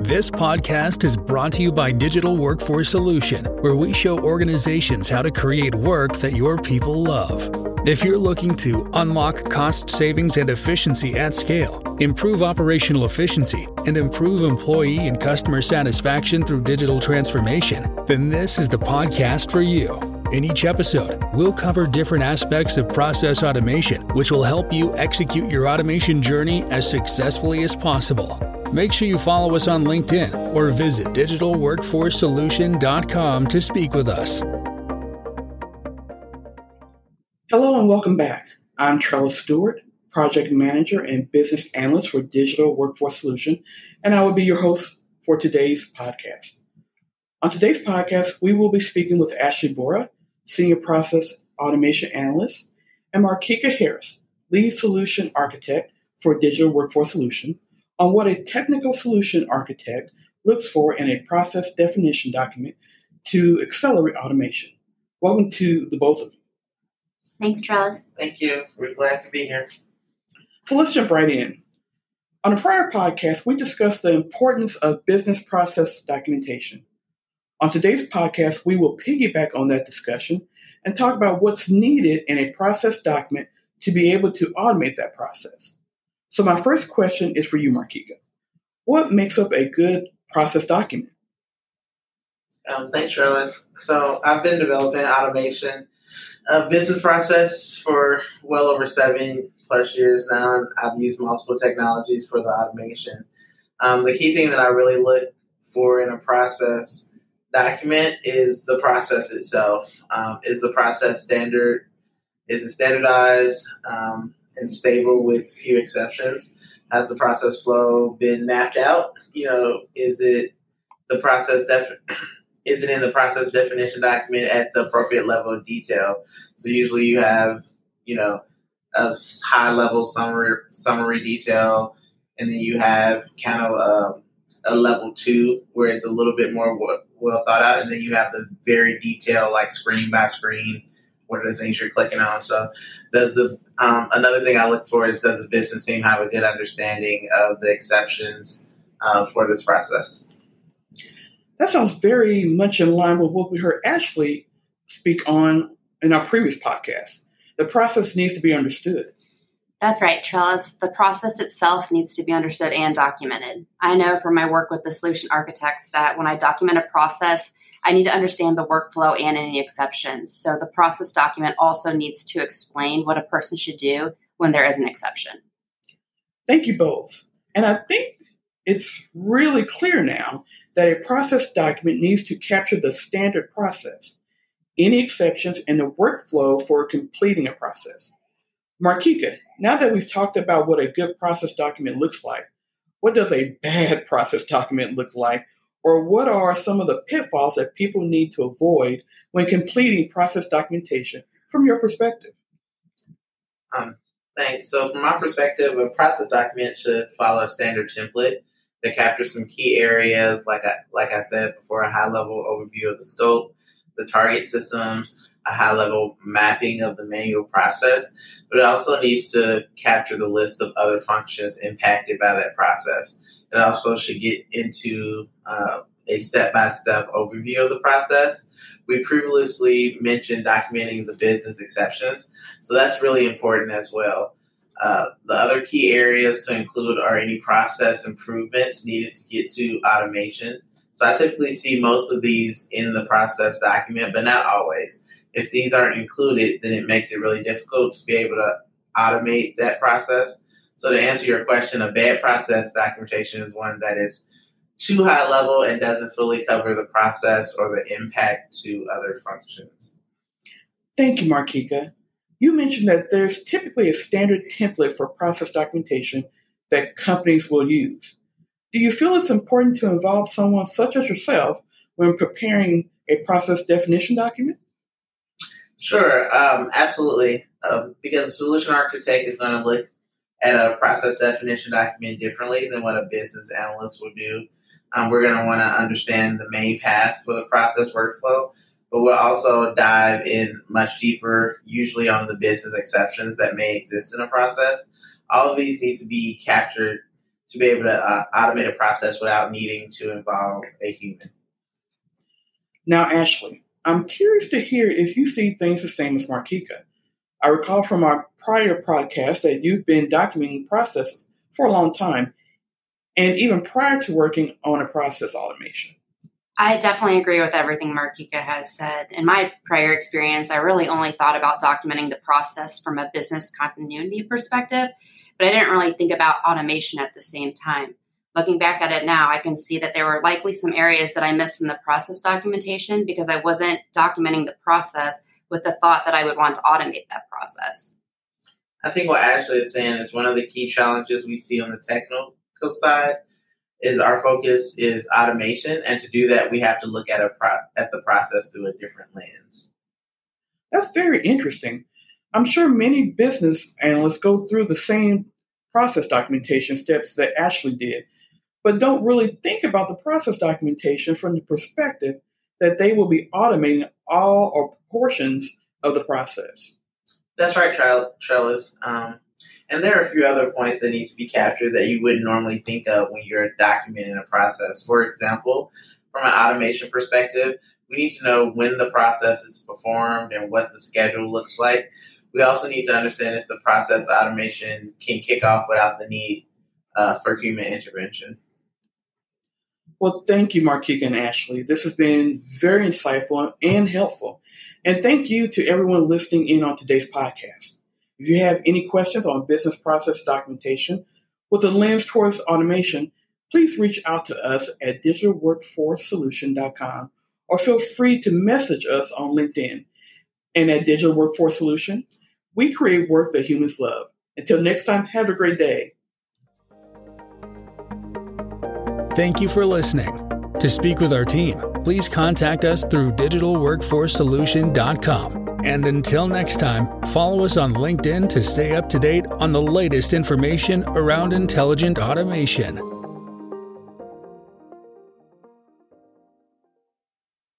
This podcast is brought to you by Digital Workforce Solution, where we show organizations how to create work that your people love. If you're looking to unlock cost savings and efficiency at scale, improve operational efficiency, and improve employee and customer satisfaction through digital transformation, then this is the podcast for you. In each episode, we'll cover different aspects of process automation, which will help you execute your automation journey as successfully as possible. Make sure you follow us on LinkedIn or visit digitalworkforcesolution.com to speak with us. Hello and welcome back. I'm Trellis Stewart, Project Manager and Business Analyst for Digital Workforce Solution, and I will be your host for today's podcast. On today's podcast, we will be speaking with Ashley Bora, Senior Process Automation Analyst, and Markika Harris, Lead Solution Architect for Digital Workforce Solution, on what a technical solution architect looks for in a process definition document to accelerate automation. Welcome to the both of you. Thanks, Trellis. Thank you. We're glad to be here. So let's jump right in. On a prior podcast, we discussed the importance of business process documentation. On today's podcast, we will piggyback on that discussion and talk about what's needed in a process document to be able to automate that process. So my first question is for you, Markika. What makes up a good process document? Um, thanks, Trellis. So I've been developing automation of business process for well over seven plus years now. I've used multiple technologies for the automation. Um, the key thing that I really look for in a process document is the process itself. Um, is the process standard? Is it standardized? Um, and stable with few exceptions. Has the process flow been mapped out? You know, is it the process def- is it in the process definition document at the appropriate level of detail? So usually you have, you know, a high level summary summary detail, and then you have kind of a, a level two where it's a little bit more well thought out, and then you have the very detailed like screen by screen what are the things you're clicking on. So, does the um, another thing I look for is does the business team have a good understanding of the exceptions uh, for this process? That sounds very much in line with what we heard Ashley speak on in our previous podcast. The process needs to be understood. That's right, Trellis. The process itself needs to be understood and documented. I know from my work with the solution architects that when I document a process, I need to understand the workflow and any exceptions. So the process document also needs to explain what a person should do when there is an exception. Thank you both. And I think it's really clear now that a process document needs to capture the standard process, any exceptions, and the workflow for completing a process. Markika, now that we've talked about what a good process document looks like, what does a bad process document look like or what are some of the pitfalls that people need to avoid when completing process documentation from your perspective? Um, thanks. So, from my perspective, a process document should follow a standard template that captures some key areas, like I, like I said before, a high level overview of the scope, the target systems, a high level mapping of the manual process, but it also needs to capture the list of other functions impacted by that process. It also should get into uh, a step by step overview of the process. We previously mentioned documenting the business exceptions, so that's really important as well. Uh, the other key areas to include are any process improvements needed to get to automation. So I typically see most of these in the process document, but not always. If these aren't included, then it makes it really difficult to be able to automate that process. So to answer your question, a bad process documentation is one that is too high level and doesn't fully cover the process or the impact to other functions. Thank you, Markika. You mentioned that there's typically a standard template for process documentation that companies will use. Do you feel it's important to involve someone such as yourself when preparing a process definition document? Sure, um, absolutely. Um, because a solution architect is going to look at a process definition document differently than what a business analyst would do. Um, we're going to want to understand the main path for the process workflow, but we'll also dive in much deeper, usually on the business exceptions that may exist in a process. All of these need to be captured to be able to uh, automate a process without needing to involve a human. Now, Ashley, I'm curious to hear if you see things the same as Markika. I recall from our prior podcast that you've been documenting processes for a long time, and even prior to working on a process automation. I definitely agree with everything Markika has said. In my prior experience, I really only thought about documenting the process from a business continuity perspective, but I didn't really think about automation at the same time. Looking back at it now, I can see that there were likely some areas that I missed in the process documentation because I wasn't documenting the process with the thought that I would want to automate that process. I think what Ashley is saying is one of the key challenges we see on the technical side is our focus is automation, and to do that, we have to look at a pro- at the process through a different lens. That's very interesting. I'm sure many business analysts go through the same process documentation steps that Ashley did, but don't really think about the process documentation from the perspective that they will be automating all or portions of the process. That's right, Trellis. Um, and there are a few other points that need to be captured that you wouldn't normally think of when you're documenting a process. For example, from an automation perspective, we need to know when the process is performed and what the schedule looks like. We also need to understand if the process automation can kick off without the need uh, for human intervention. Well, thank you, Markika and Ashley. This has been very insightful and helpful. And thank you to everyone listening in on today's podcast. If you have any questions on business process documentation with a lens towards automation, please reach out to us at digitalworkforcesolution.com or feel free to message us on LinkedIn. And at Digital Workforce Solution, we create work that humans love. Until next time, have a great day. Thank you for listening. To speak with our team, please contact us through digitalworkforcesolution.com. And until next time, follow us on LinkedIn to stay up to date on the latest information around intelligent automation.